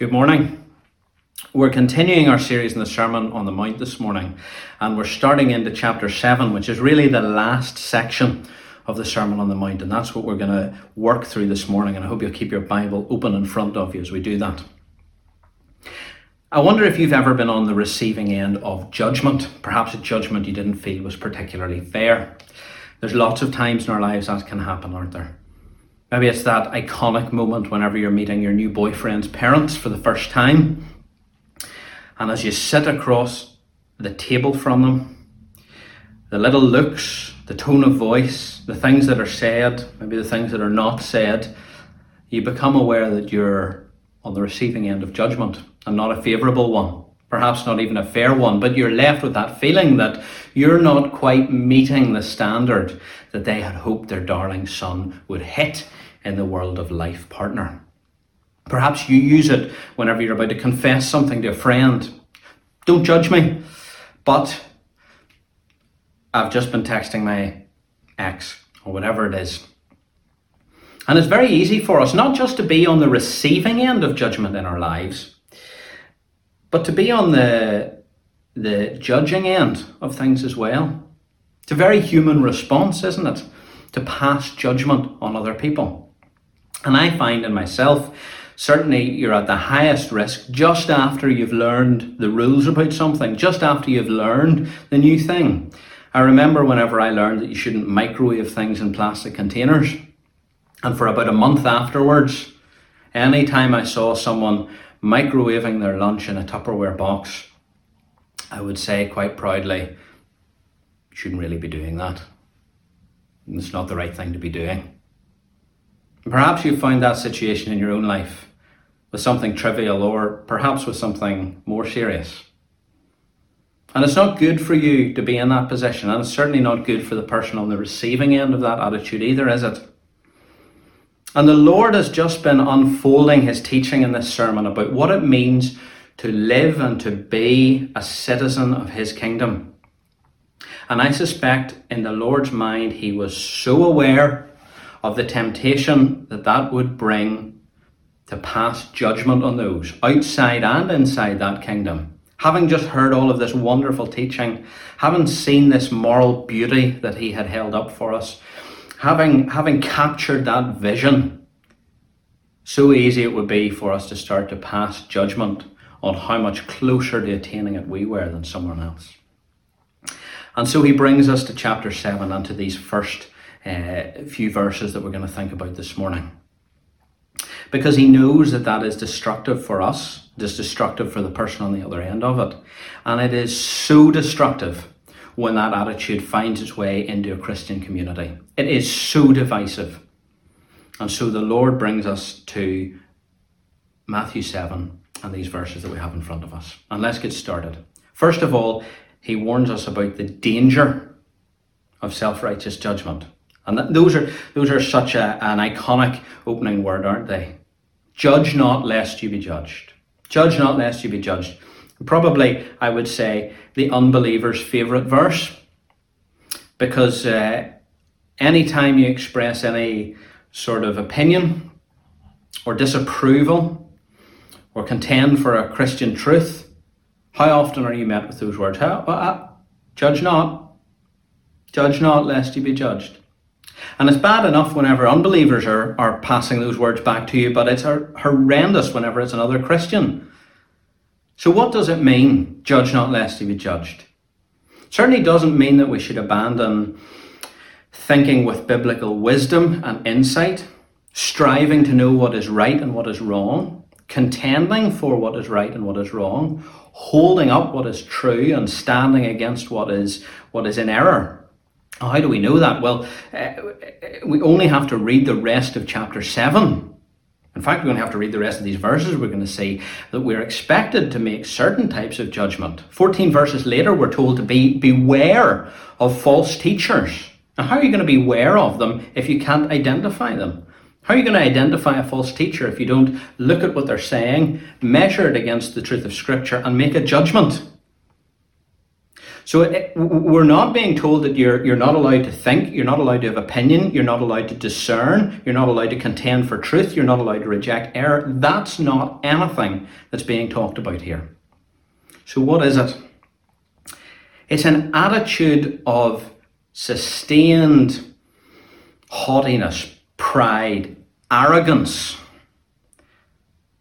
Good morning. We're continuing our series in the Sermon on the Mount this morning, and we're starting into chapter 7, which is really the last section of the Sermon on the Mount, and that's what we're going to work through this morning. And I hope you'll keep your Bible open in front of you as we do that. I wonder if you've ever been on the receiving end of judgment, perhaps a judgment you didn't feel was particularly fair. There's lots of times in our lives that can happen, aren't there? Maybe it's that iconic moment whenever you're meeting your new boyfriend's parents for the first time. And as you sit across the table from them, the little looks, the tone of voice, the things that are said, maybe the things that are not said, you become aware that you're on the receiving end of judgment and not a favourable one. Perhaps not even a fair one, but you're left with that feeling that you're not quite meeting the standard that they had hoped their darling son would hit in the world of life partner. Perhaps you use it whenever you're about to confess something to a friend. Don't judge me, but I've just been texting my ex or whatever it is. And it's very easy for us not just to be on the receiving end of judgment in our lives, but to be on the, the judging end of things as well. It's a very human response, isn't it? To pass judgment on other people. And I find in myself, certainly you're at the highest risk just after you've learned the rules about something, just after you've learned the new thing. I remember whenever I learned that you shouldn't microwave things in plastic containers. And for about a month afterwards, anytime I saw someone microwaving their lunch in a Tupperware box, I would say quite proudly, shouldn't really be doing that. It's not the right thing to be doing. Perhaps you found that situation in your own life with something trivial or perhaps with something more serious. And it's not good for you to be in that position, and it's certainly not good for the person on the receiving end of that attitude either, is it? And the Lord has just been unfolding his teaching in this sermon about what it means to live and to be a citizen of his kingdom. And I suspect in the Lord's mind, he was so aware of the temptation that that would bring to pass judgment on those outside and inside that kingdom. Having just heard all of this wonderful teaching, having seen this moral beauty that he had held up for us, having, having captured that vision, so easy it would be for us to start to pass judgment on how much closer to attaining it we were than someone else. And so he brings us to chapter 7 and to these first uh, few verses that we're going to think about this morning. Because he knows that that is destructive for us, it is destructive for the person on the other end of it. And it is so destructive when that attitude finds its way into a Christian community. It is so divisive. And so the Lord brings us to Matthew 7 and these verses that we have in front of us. And let's get started. First of all, he warns us about the danger of self righteous judgment. And that, those are those are such a, an iconic opening word, aren't they? Judge not lest you be judged. Judge not lest you be judged. Probably, I would say, the unbeliever's favourite verse. Because uh, anytime you express any sort of opinion or disapproval or contend for a Christian truth, how often are you met with those words? How, uh, judge not. Judge not, lest you be judged. And it's bad enough whenever unbelievers are, are passing those words back to you, but it's horrendous whenever it's another Christian. So, what does it mean, judge not lest you be judged? It certainly doesn't mean that we should abandon thinking with biblical wisdom and insight, striving to know what is right and what is wrong, contending for what is right and what is wrong, holding up what is true and standing against what is what is in error. How do we know that? Well, uh, we only have to read the rest of chapter 7. In fact, we're going to have to read the rest of these verses. We're going to see that we're expected to make certain types of judgment. 14 verses later, we're told to be beware of false teachers. Now, how are you going to be aware of them if you can't identify them? How are you going to identify a false teacher if you don't look at what they're saying, measure it against the truth of Scripture, and make a judgment? So eh, it, we're not being told that you're, you're not allowed to think, you're not allowed to have opinion, you're not allowed to discern, you're not allowed to contend for truth, you're not allowed to reject error. That's not anything that's being talked about here. So what is it? It's an attitude of sustained haughtiness, pride, arrogance.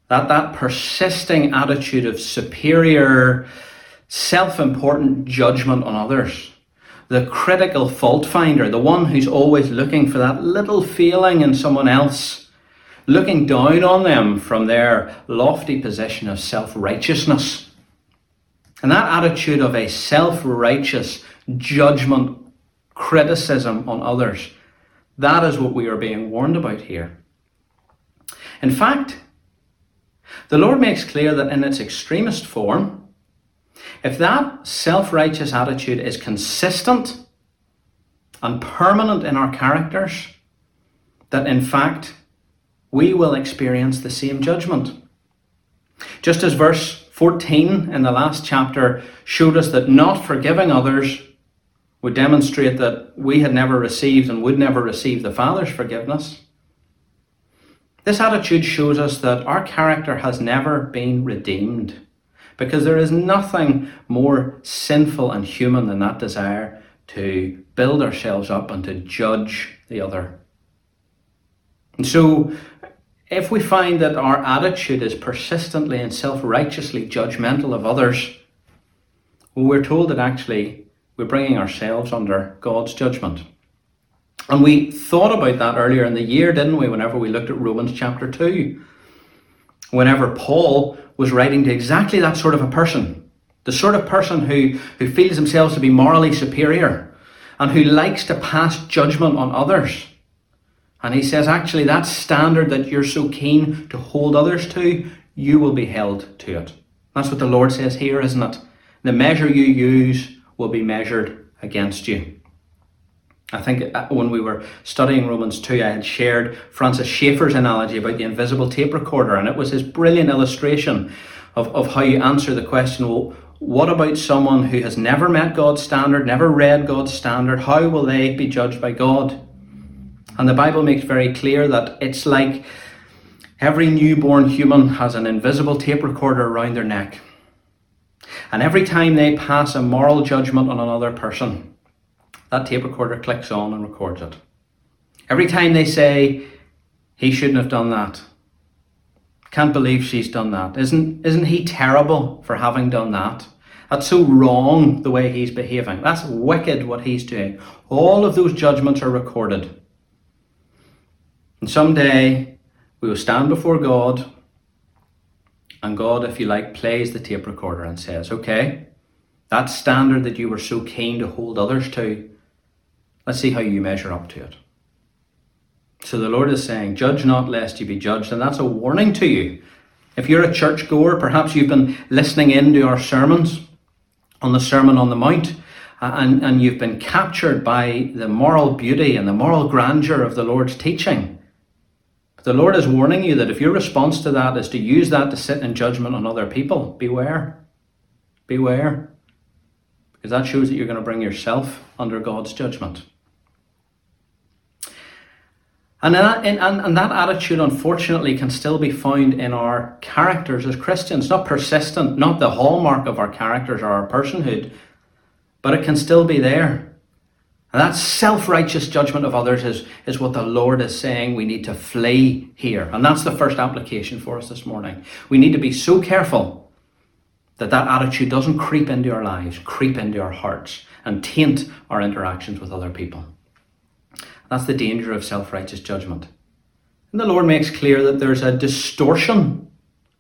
That, that persisting attitude of superior, self important judgment on others. The critical fault finder, the one who's always looking for that little feeling in someone else, looking down on them from their lofty position of self righteousness. And that attitude of a self righteous judgment, criticism on others, that is what we are being warned about here. In fact, the Lord makes clear that in its extremist form, if that self righteous attitude is consistent and permanent in our characters, that in fact we will experience the same judgment. Just as verse 14 in the last chapter showed us that not forgiving others would demonstrate that we had never received and would never receive the Father's forgiveness. This attitude shows us that our character has never been redeemed because there is nothing more sinful and human than that desire to build ourselves up and to judge the other. And so, if we find that our attitude is persistently and self righteously judgmental of others, well, we're told that actually we're bringing ourselves under God's judgment. And we thought about that earlier in the year, didn't we, whenever we looked at Romans chapter 2? Whenever Paul was writing to exactly that sort of a person. The sort of person who, who feels themselves to be morally superior and who likes to pass judgment on others. And he says, actually, that standard that you're so keen to hold others to, you will be held to it. That's what the Lord says here, isn't it? The measure you use will be measured against you. I think uh, when we were studying Romans 2, I had shared Francis Schaeffer's analogy about the invisible tape recorder, and it was his brilliant illustration of, of how you answer the question well, what about someone who has never met God's standard, never read God's standard? How will they be judged by God? And the Bible makes very clear that it's like every newborn human has an invisible tape recorder around their neck. And every time they pass a moral judgment on another person, that tape recorder clicks on and records it. Every time they say, he shouldn't have done that. Can't believe she's done that. Isn't, isn't he terrible for having done that? That's so wrong the way he's behaving. That's wicked what he's doing. All of those judgments are recorded. And someday we will stand before God, and God, if you like, plays the tape recorder and says, Okay, that standard that you were so keen to hold others to, Let's see how you measure up to it. So the Lord is saying, Judge not lest you be judged. And that's a warning to you. If you're a churchgoer, perhaps you've been listening in to our sermons on the Sermon on the Mount, uh, and, and you've been captured by the moral beauty and the moral grandeur of the Lord's teaching. But the Lord is warning you that if your response to that is to use that to sit in judgment on other people, beware. Beware. Because that shows that you're going to bring yourself under God's judgment. And that, and, and that attitude, unfortunately, can still be found in our characters as Christians. Not persistent, not the hallmark of our characters or our personhood, but it can still be there. And that self righteous judgment of others is, is what the Lord is saying we need to flee here. And that's the first application for us this morning. We need to be so careful that that attitude doesn't creep into our lives, creep into our hearts, and taint our interactions with other people. That's the danger of self righteous judgment. And the Lord makes clear that there's a distortion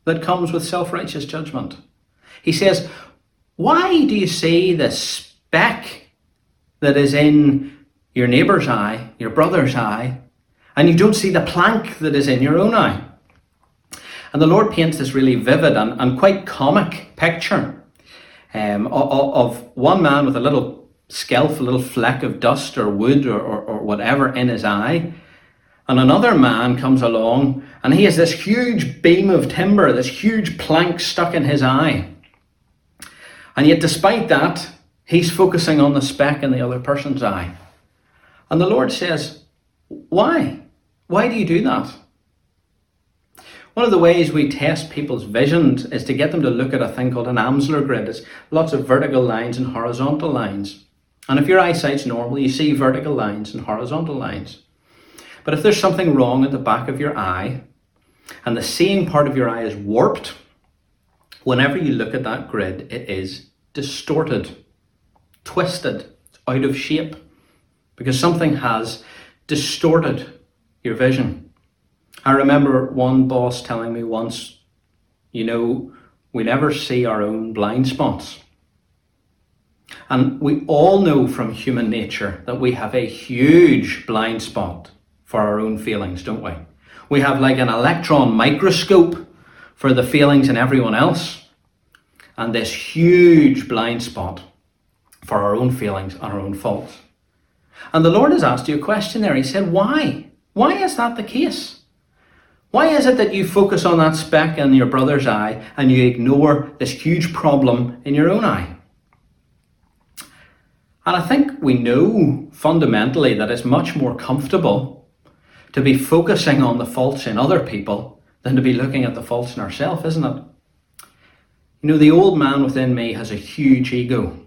that comes with self righteous judgment. He says, Why do you see the speck that is in your neighbour's eye, your brother's eye, and you don't see the plank that is in your own eye? And the Lord paints this really vivid and, and quite comic picture um, of, of one man with a little scalp, a little fleck of dust or wood or, or, or whatever in his eye. And another man comes along and he has this huge beam of timber, this huge plank stuck in his eye. And yet, despite that, He's focusing on the speck in the other person's eye. And the Lord says, Why? Why do you do that? One of the ways we test people's visions is to get them to look at a thing called an Amsler grid. It's lots of vertical lines and horizontal lines. And if your eyesight's normal, you see vertical lines and horizontal lines. But if there's something wrong at the back of your eye, and the seeing part of your eye is warped, whenever you look at that grid, it is distorted twisted, out of shape, because something has distorted your vision. I remember one boss telling me once, you know, we never see our own blind spots. And we all know from human nature that we have a huge blind spot for our own feelings, don't we? We have like an electron microscope for the feelings in everyone else, and this huge blind spot for our own feelings and our own faults. And the Lord has asked you a question there. He said, Why? Why is that the case? Why is it that you focus on that speck in your brother's eye and you ignore this huge problem in your own eye? And I think we know fundamentally that it's much more comfortable to be focusing on the faults in other people than to be looking at the faults in ourselves, isn't it? You know, the old man within me has a huge ego.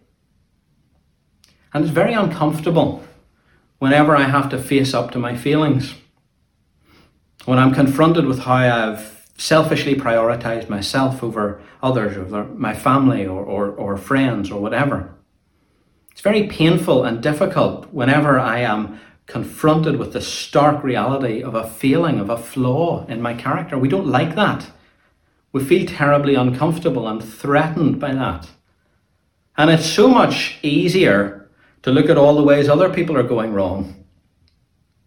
And it's very uncomfortable whenever I have to face up to my feelings. When I'm confronted with how I've selfishly prioritized myself over others, over my family or, or, or friends or whatever. It's very painful and difficult whenever I am confronted with the stark reality of a feeling, of a flaw in my character. We don't like that. We feel terribly uncomfortable and threatened by that. And it's so much easier to look at all the ways other people are going wrong,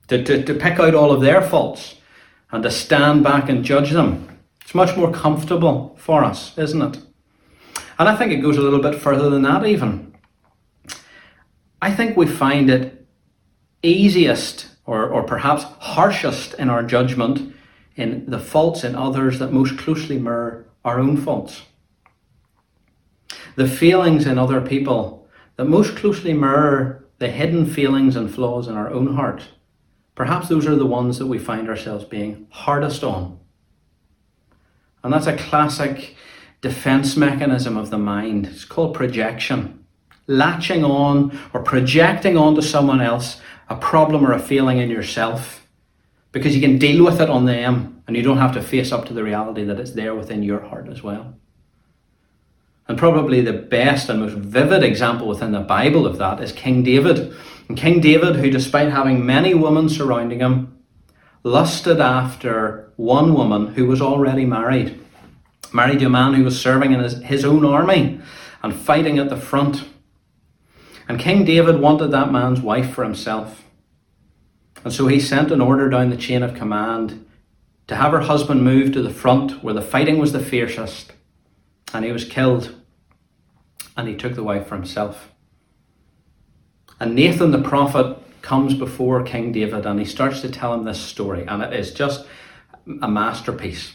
to, to, to pick out all of their faults, and to stand back and judge them. It's much more comfortable for us, isn't it? And I think it goes a little bit further than that, even. I think we find it easiest or, or perhaps harshest in our judgment in the faults in others that most closely mirror our own faults. The feelings in other people that most closely mirror the hidden feelings and flaws in our own heart, perhaps those are the ones that we find ourselves being hardest on. And that's a classic defense mechanism of the mind. It's called projection. Latching on or projecting onto someone else a problem or a feeling in yourself because you can deal with it on them and you don't have to face up to the reality that it's there within your heart as well. And probably the best and most vivid example within the Bible of that is King David. And King David, who despite having many women surrounding him, lusted after one woman who was already married. Married to a man who was serving in his, his own army and fighting at the front. And King David wanted that man's wife for himself. And so he sent an order down the chain of command to have her husband moved to the front where the fighting was the fiercest and he was killed, and he took the wife for himself. And Nathan the prophet comes before King David and he starts to tell him this story, and it is just a masterpiece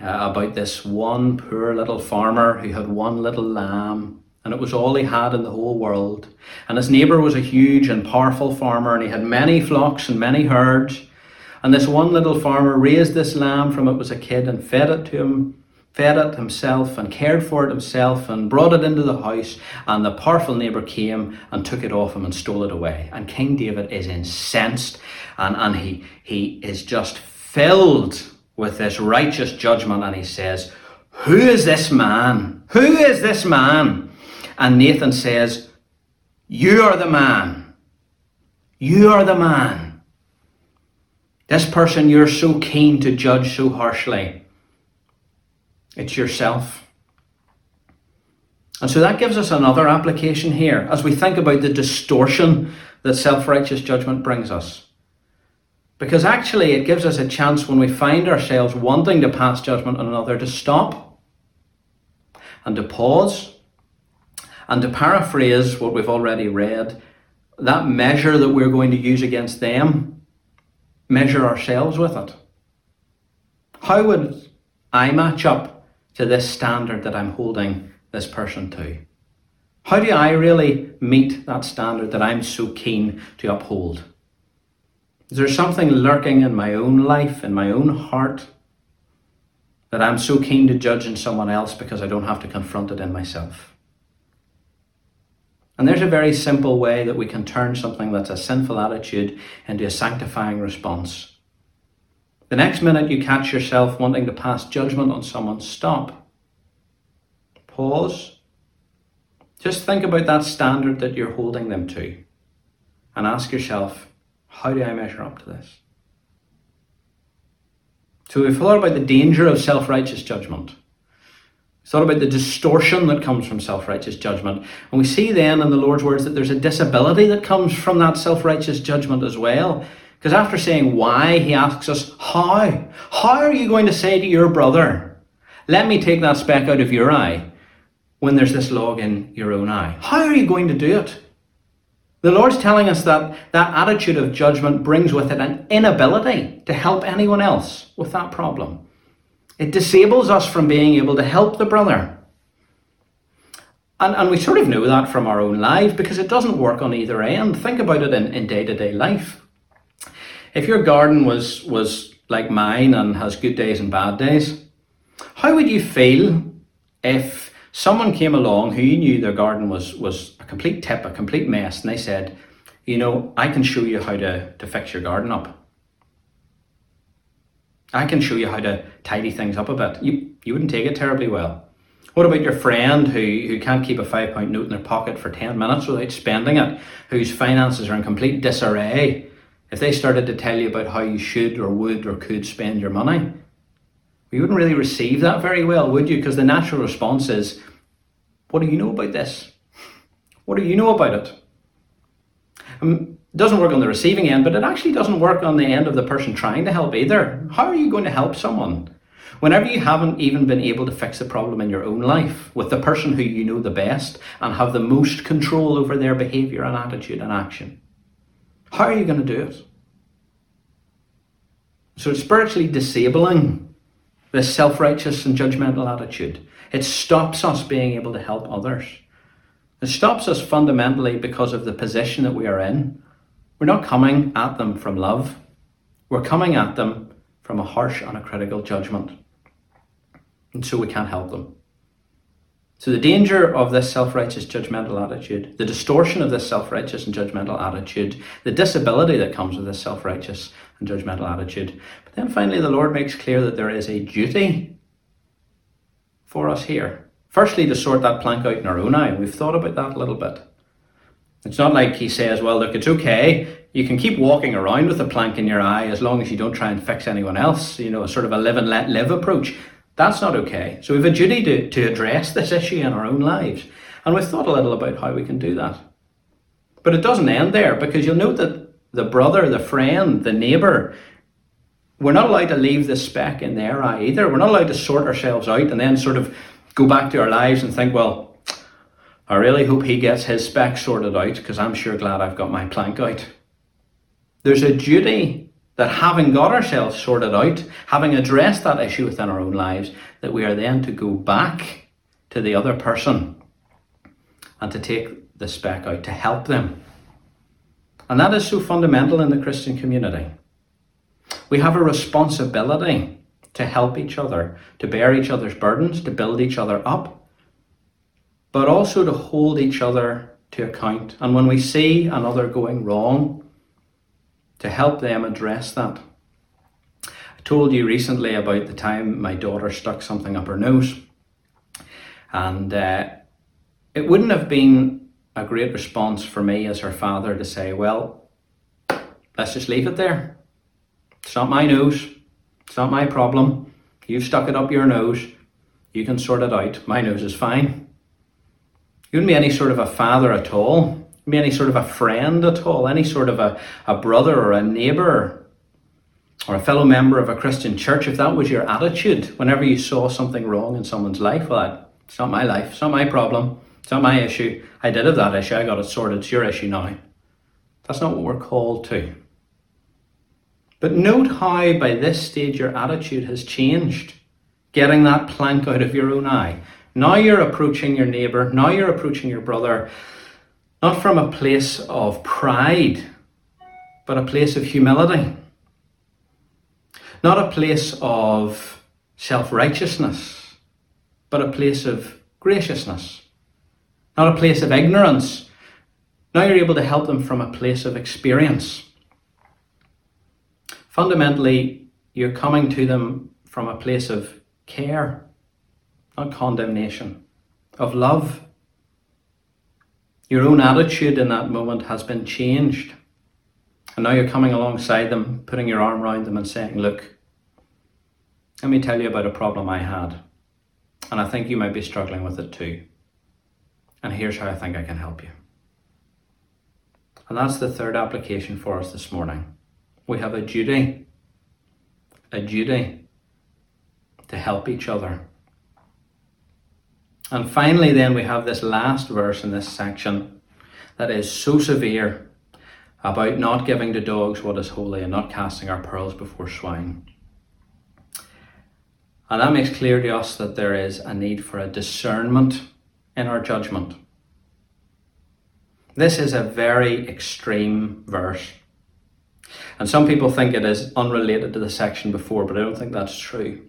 uh, about this one poor little farmer who had one little lamb, and it was all he had in the whole world. And his neighbour was a huge and powerful farmer, and he had many flocks and many herds. And this one little farmer raised this lamb from it was a kid and fed it to him fed it himself and cared for it himself and brought it into the house. And the powerful neighbour came and took it off him and stole it away. And King David is incensed and, and he, he is just filled with this righteous judgment. And he says, Who is this man? Who is this man? And Nathan says, You are the man. You are the man. This person you're so keen to judge so harshly it's yourself. And so that gives us another application here as we think about the distortion that self righteous judgment brings us. Because actually, it gives us a chance when we find ourselves wanting to pass judgment on another to stop and to pause and to paraphrase what we've already read that measure that we're going to use against them, measure ourselves with it. How would I match up to this standard that I'm holding this person to? How do I really meet that standard that I'm so keen to uphold? Is there something lurking in my own life, in my own heart, that I'm so keen to judge in someone else because I don't have to confront it in myself? And there's a very simple way that we can turn something that's a sinful attitude into a sanctifying response. The next minute you catch yourself wanting to pass judgment on someone, stop. Pause just think about that standard that you're holding them to and ask yourself, how do I measure up to this? So we've thought about the danger of self righteous judgment. Thought about the distortion that comes from self righteous judgment. And we see then in the Lord's words that there's a disability that comes from that self righteous judgment as well. Because after saying why, he asks us, how? How are you going to say to your brother, let me take that speck out of your eye? when there's this log in your own eye? How are you going to do it? The Lord's telling us that that attitude of judgment brings with it an inability to help anyone else with that problem. It disables us from being able to help the brother. And, and we sort of know that from our own lives because it doesn't work on either end. Think about it in day to day life. If your garden was, was like mine and has good days and bad days, how would you feel if someone came along who you knew their garden was, was a complete tip, a complete mess, and they said, You know, I can show you how to, to fix your garden up. I can show you how to tidy things up a bit. You, you wouldn't take it terribly well. What about your friend who, who can't keep a five pound note in their pocket for 10 minutes without spending it, whose finances are in complete disarray? If they started to tell you about how you should or would or could spend your money, you wouldn't really receive that very well, would you? Because the natural response is, What do you know about this? What do you know about it? Um, it doesn't work on the receiving end, but it actually doesn't work on the end of the person trying to help either. How are you going to help someone? Whenever you haven't even been able to fix a problem in your own life with the person who you know the best and have the most control over their behavior and attitude and action, how are you going to do it? So it's spiritually disabling this self righteous and judgmental attitude. It stops us being able to help others. It stops us fundamentally because of the position that we are in. We're not coming at them from love, we're coming at them from a harsh and a critical judgment. And so we can't help them. So, the danger of this self righteous judgmental attitude, the distortion of this self righteous and judgmental attitude, the disability that comes with this self righteous and judgmental attitude. But then finally, the Lord makes clear that there is a duty for us here. Firstly, to sort that plank out in our own eye. We've thought about that a little bit. It's not like he says, well, look, it's okay. You can keep walking around with a plank in your eye as long as you don't try and fix anyone else, you know, a sort of a live and let live approach. That's not okay. So we have a duty to, to address this issue in our own lives. And we've thought a little about how we can do that. But it doesn't end there because you'll note that the brother, the friend, the neighbour, we're not allowed to leave the speck in their eye either. We're not allowed to sort ourselves out and then sort of go back to our lives and think, well, I really hope he gets his speck sorted out because I'm sure glad I've got my plank out. There's a duty that having got ourselves sorted out, having addressed that issue within our own lives, that we are then to go back to the other person and to take the speck out, to help them. And that is so fundamental in the Christian community. We have a responsibility to help each other, to bear each other's burdens, to build each other up, but also to hold each other to account. And when we see another going wrong, to help them address that. I told you recently about the time my daughter stuck something up her nose, and uh, it wouldn't have been a great response for me as her father to say, Well, let's just leave it there. It's not my nose, it's not my problem. You've stuck it up your nose, you can sort it out. My nose is fine. You wouldn't be any sort of a father at all be any sort of a friend at all, any sort of a, a brother or a neighbour or a fellow member of a Christian church, if that was your attitude whenever you saw something wrong in someone's life, well, it's not my life, it's not my problem, it's not my issue. I did have that issue, I got it sorted, it's your issue now. That's not what we're called to. But note how by this stage your attitude has changed, getting that plank out of your own eye. Now you're approaching your neighbour, now you're approaching your brother, not from a place of pride, but a place of humility. Not a place of self righteousness, but a place of graciousness. Not a place of ignorance. Now you're able to help them from a place of experience. Fundamentally, you're coming to them from a place of care, condemnation, of love. Your own attitude in that moment has been changed. And now you're coming alongside them, putting your arm around them and saying, Look, let me tell you about a problem I had. And I think you might be struggling with it too. And here's how I think I can help you. And that's the third application for us this morning. We have a duty, a duty to help each other. And finally, then, we have this last verse in this section that is so severe about not giving to dogs what is holy and not casting our pearls before swine. And that makes clear to us that there is a need for a discernment in our judgment. This is a very extreme verse. And some people think it is unrelated to the section before, but I don't think that's true.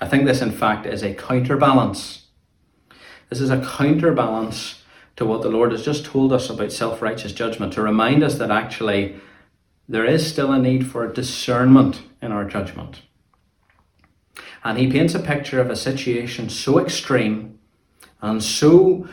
I think this, in fact, is a counterbalance. This is a counterbalance to what the Lord has just told us about self righteous judgment, to remind us that actually there is still a need for discernment in our judgment. And he paints a picture of a situation so extreme and so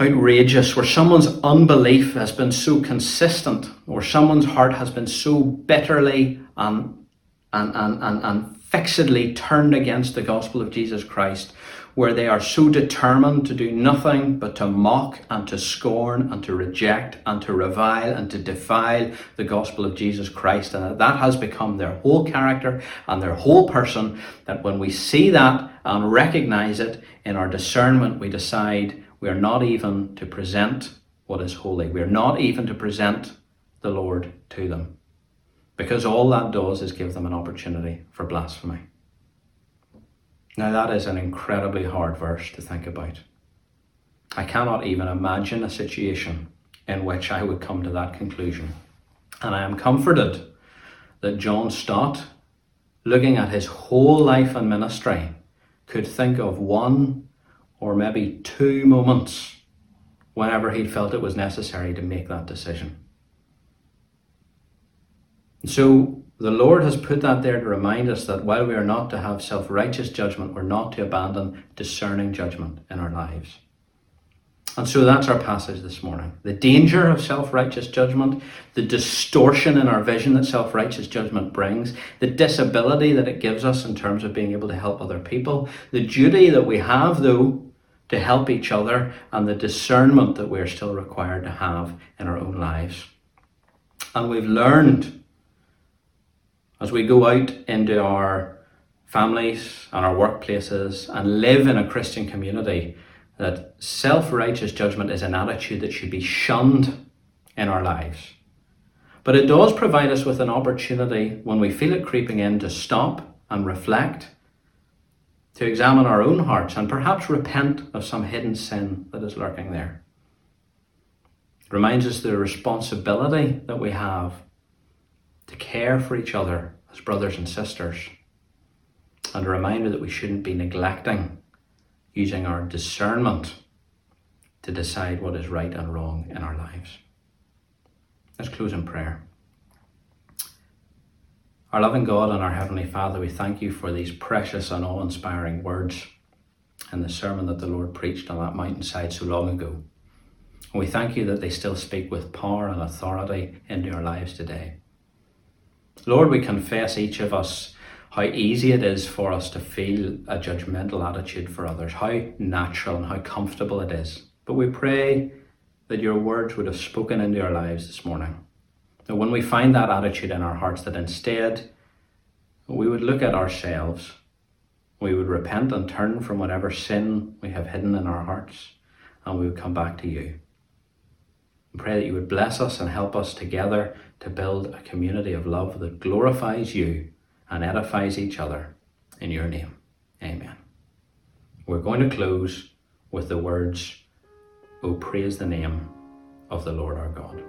outrageous where someone's unbelief has been so consistent or someone's heart has been so bitterly and, and, and, and, and fixedly turned against the gospel of Jesus Christ where they are so determined to do nothing but to mock and to scorn and to reject and to revile and to defile the gospel of Jesus Christ. And that, has become their whole character and their whole person. That when we see that and recognize it in our discernment, we decide we are not even to present what is holy. We are not even to present the Lord to them. Because all that does is give them an opportunity for blasphemy. Now, that is an incredibly hard verse to think about. I cannot even imagine a situation in which I would come to that conclusion. And I am comforted that John Stott, looking at his whole life and ministry, could think of one or maybe two moments whenever he felt it was necessary to make that decision. So the Lord has put that there to remind us that while we are not to have self righteous judgment, we're not to abandon discerning judgment in our lives. And so that's our passage this morning. The danger of self righteous judgment, the distortion in our vision that self righteous judgment brings, the disability that it gives us in terms of being able to help other people, the duty that we have, though, to help each other, and the discernment that we're still required to have in our own lives. And we've learned as we go out into our families and our workplaces and live in a Christian community, that self righteous judgment is an attitude that should be shunned in our lives. But it does provide us with an opportunity when we feel it creeping in to stop and reflect, to examine our own hearts and perhaps repent of some hidden sin that is lurking there. It reminds us the responsibility that we have to care for each other as brothers and sisters, and a reminder that we shouldn't be neglecting using our discernment to decide what is right and wrong in our lives. Let's close in prayer. Our loving God and our Heavenly Father, we thank you for these precious and awe inspiring words and the sermon that the Lord preached on that mountainside so long ago. And we thank you that they still speak with power and authority into our lives today. Lord, we confess each of us how easy it is for us to feel a judgmental attitude for others, how natural and how comfortable it is. But we pray that your words would have spoken into our lives this morning. That when we find that attitude in our hearts, that instead we would look at ourselves, we would repent and turn from whatever sin we have hidden in our hearts, and we would come back to you. And pray that you would bless us and help us together to build a community of love that glorifies you and edifies each other in your name. Amen. we're going to close with the words, Oh, praise the name of the Lord our God.